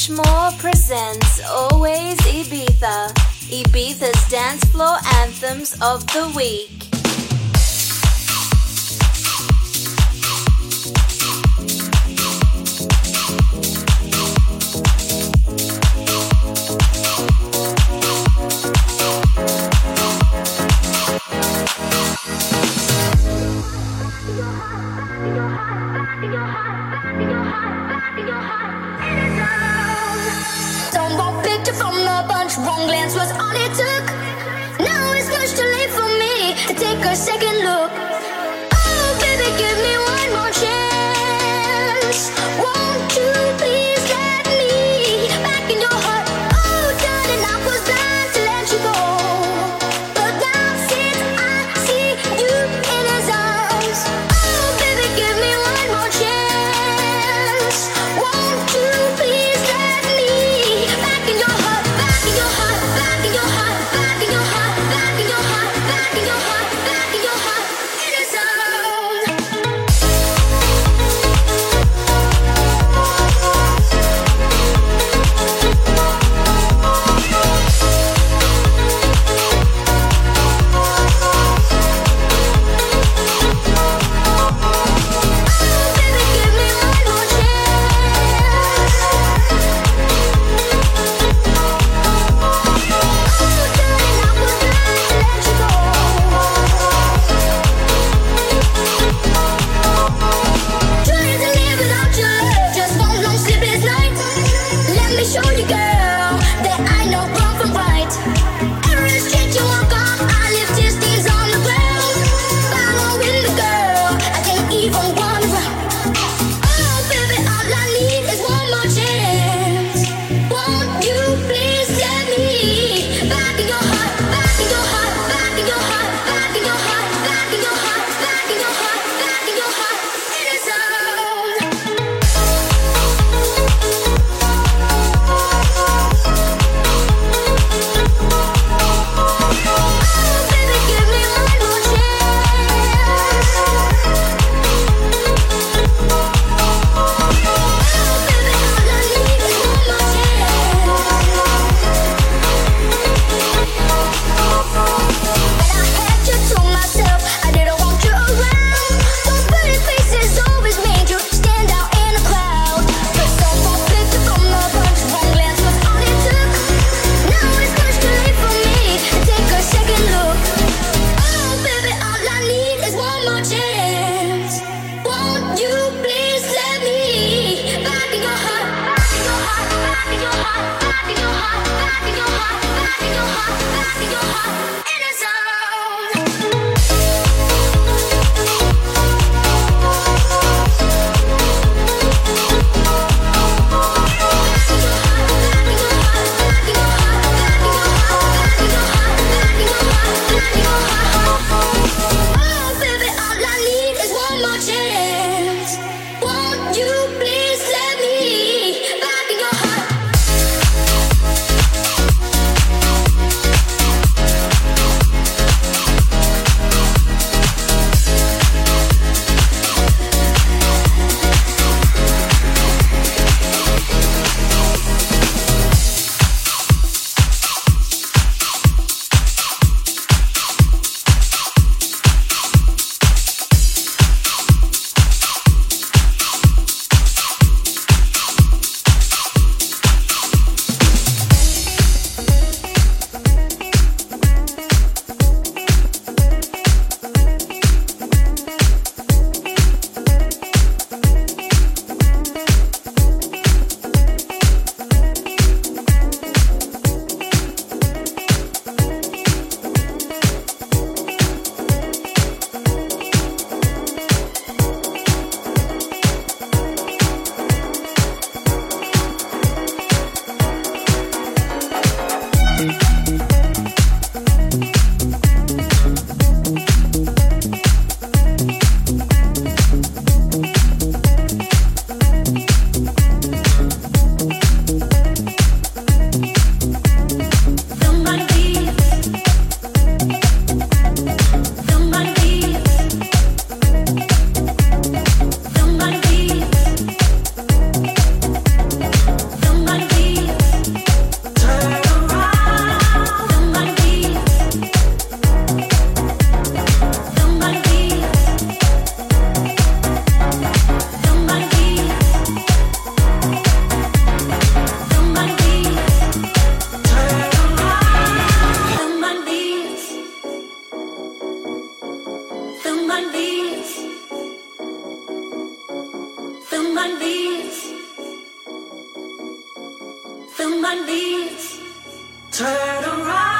Richmore presents Always Ibiza, Ibiza's dance floor anthems of the week. Your heart, your heart, your heart. such wrong glance was all it took. Now it's much too late for me to take a second look. show you guys. feel my knees turn around.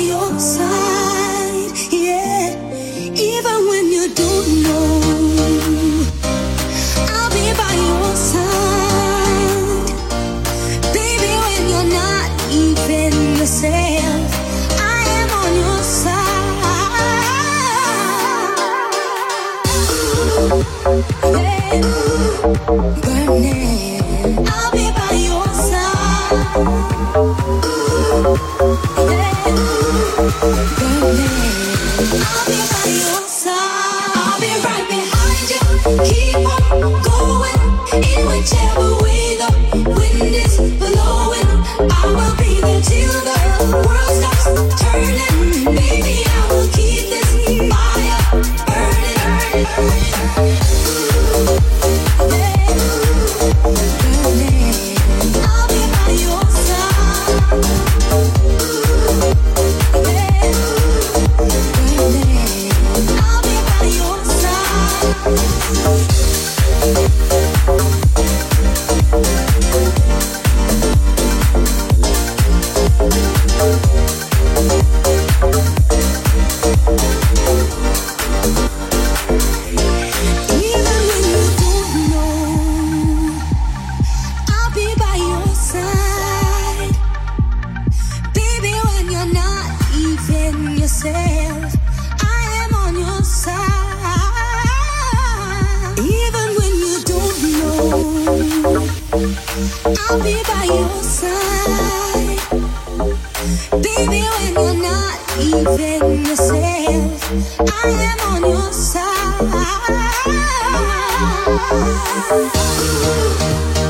Thank Oh,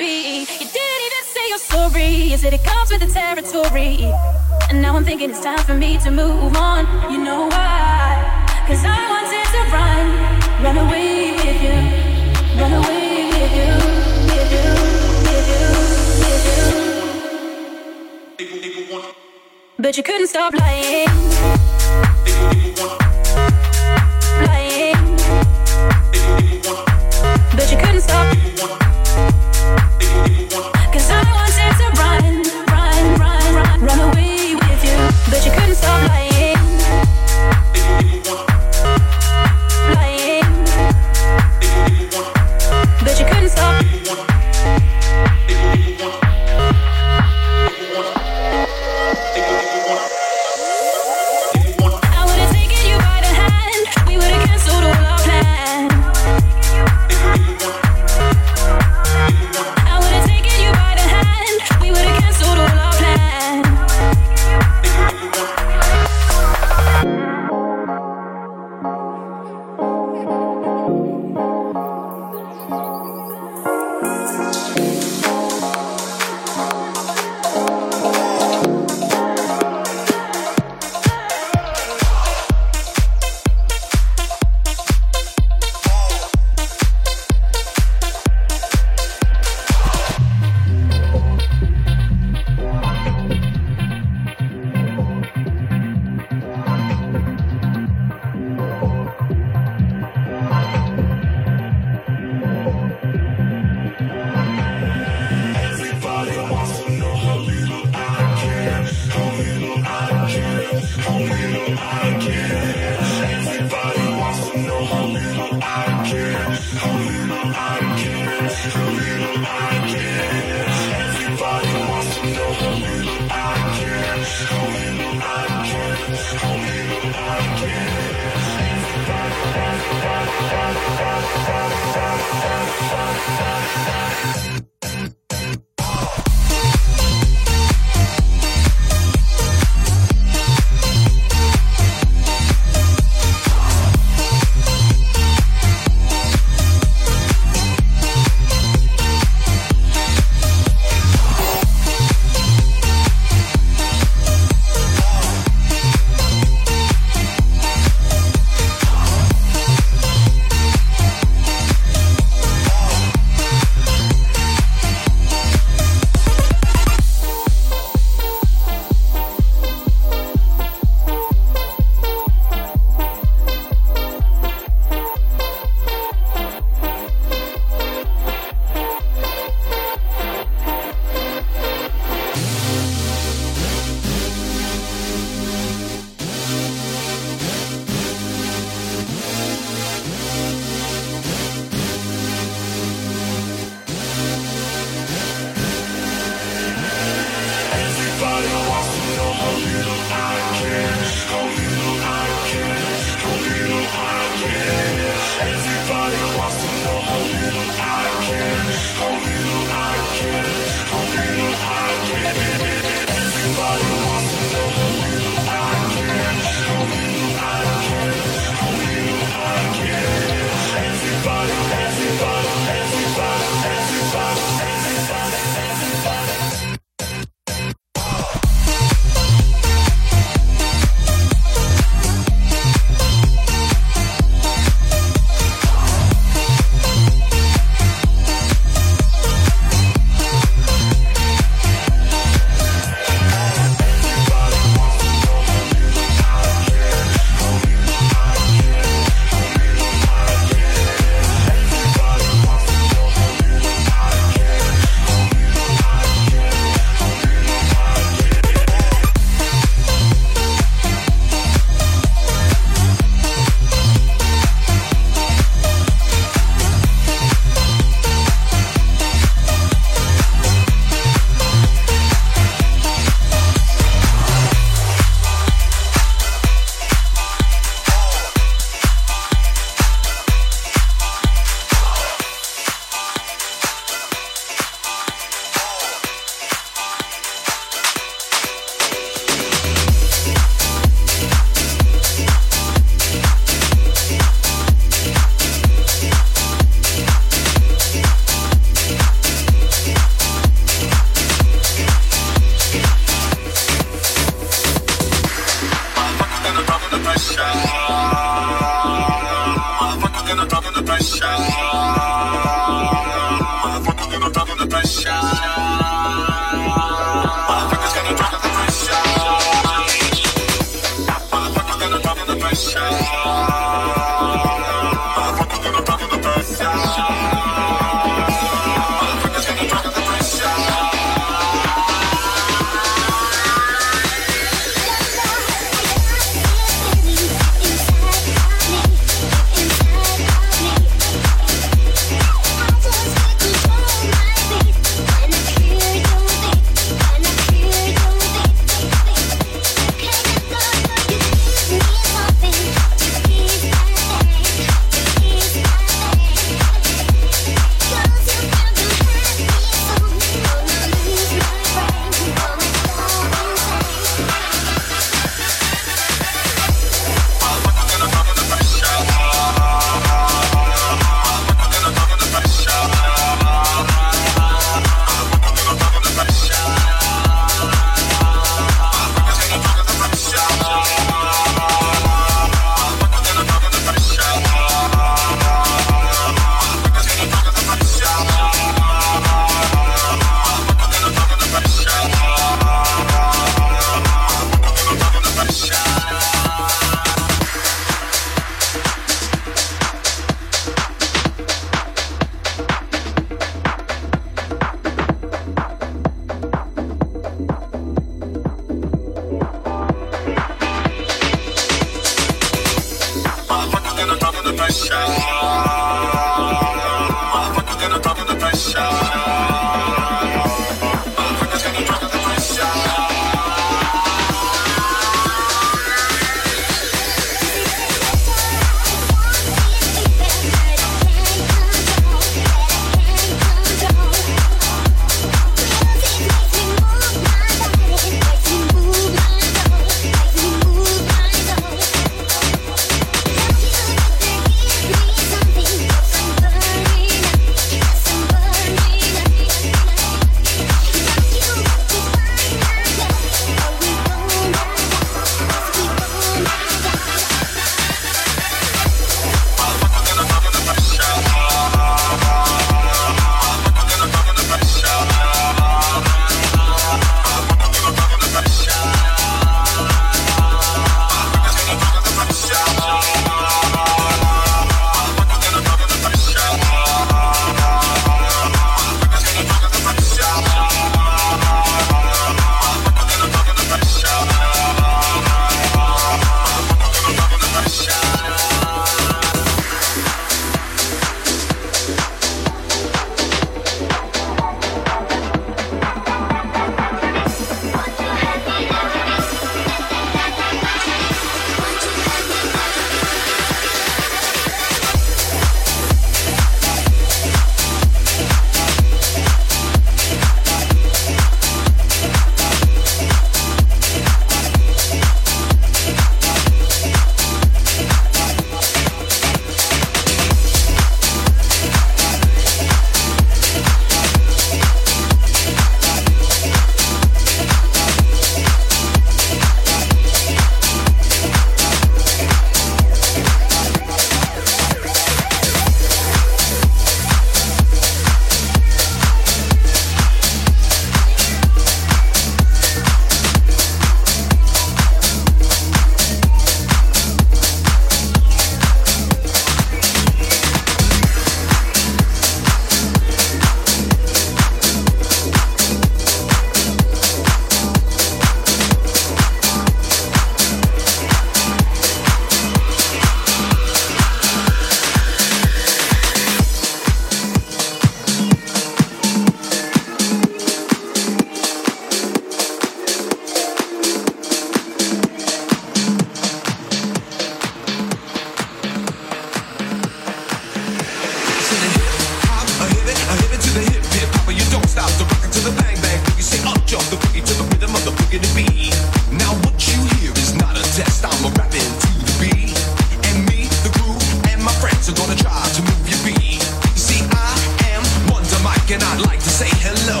and I'd like to say hello.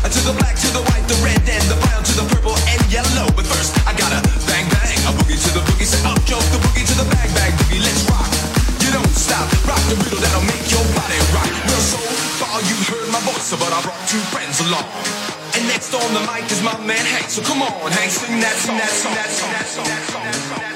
Uh, to the black, to the white, the red, and the brown, to the purple and yellow. But first, I gotta bang bang, a boogie to the boogie, say up joke the boogie to the bang bang boogie. Let's rock. You don't stop, rock the riddle that'll make your body rock. Well, so far you heard my voice, but I brought two friends along. And next on the mic is my man Hank. So come on, Hank, sing that song, that song, that song, that song. That song, that song.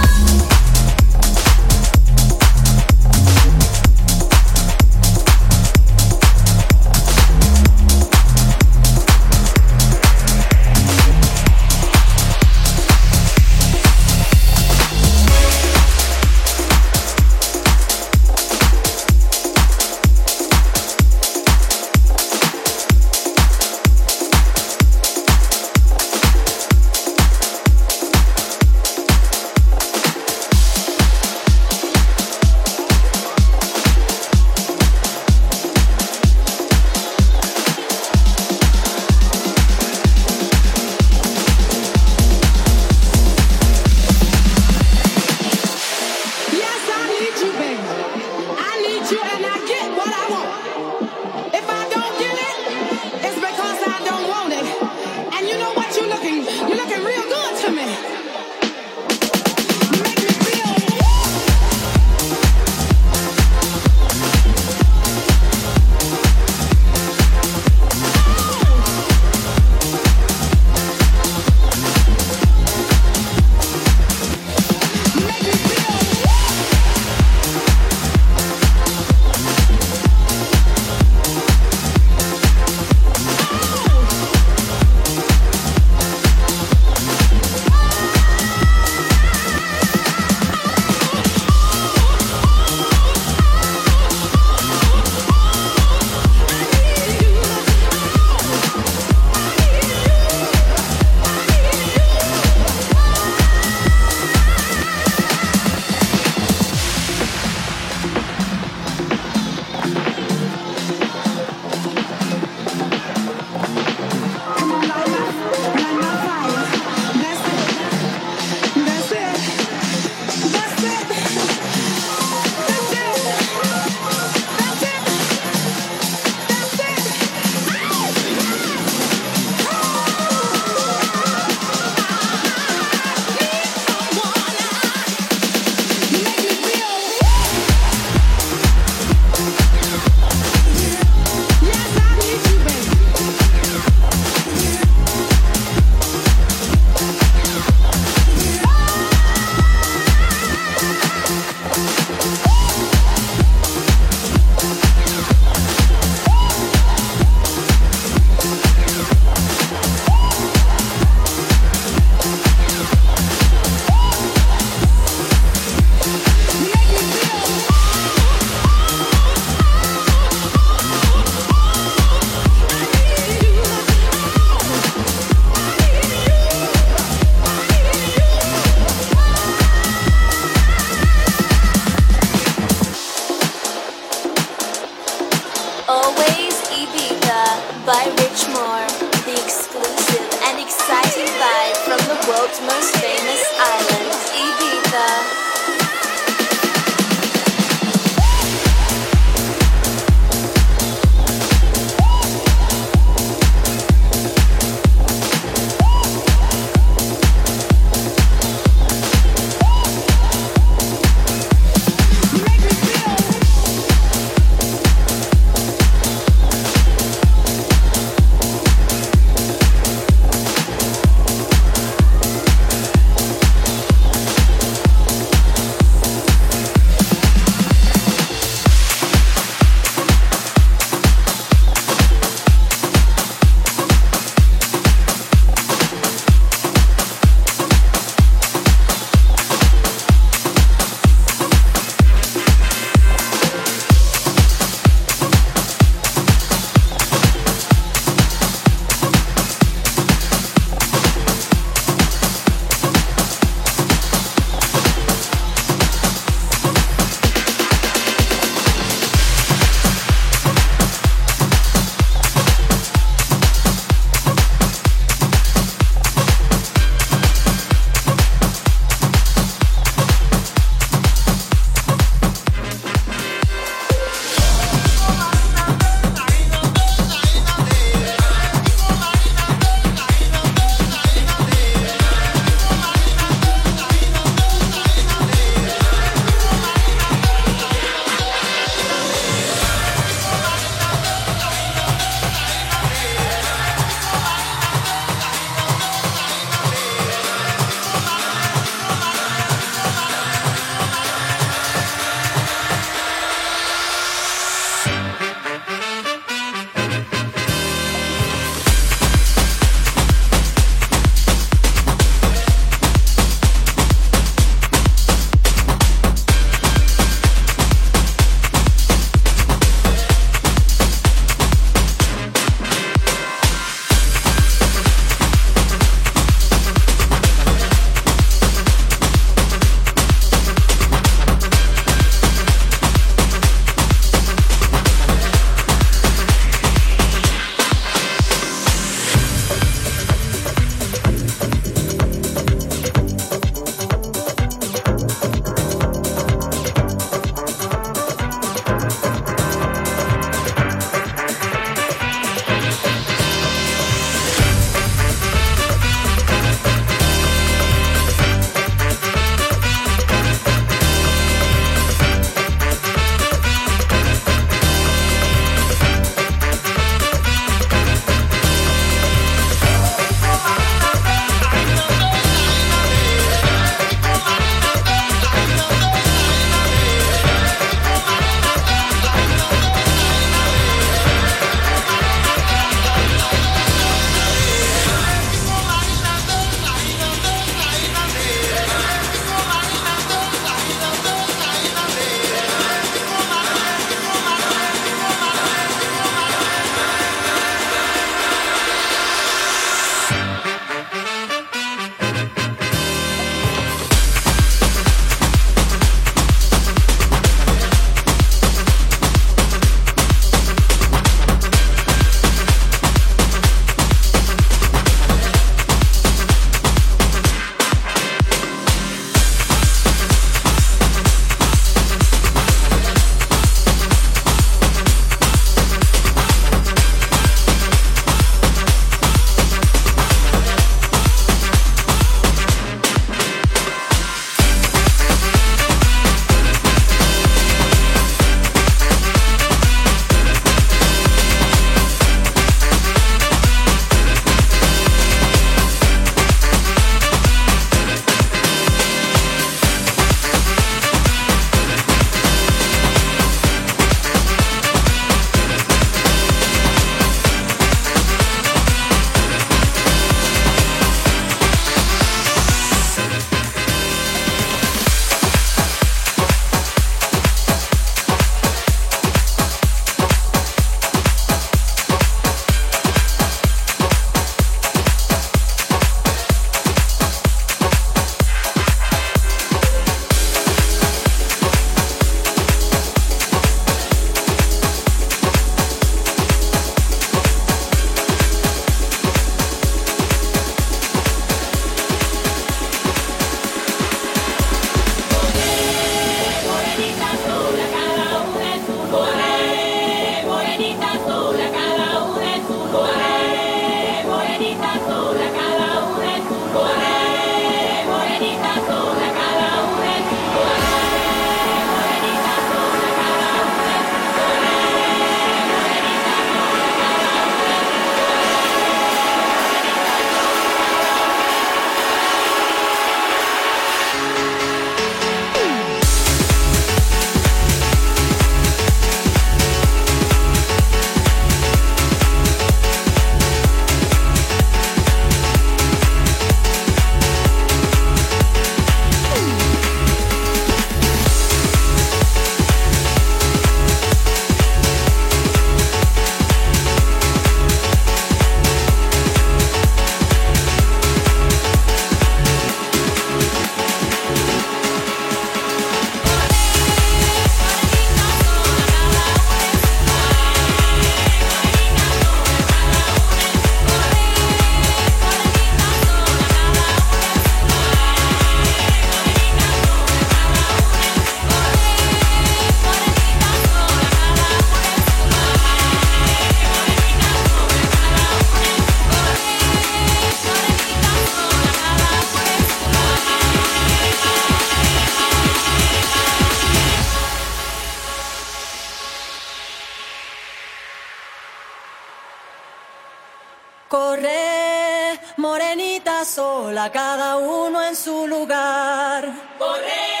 cada uno en su lugar. Corre,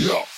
Yeah.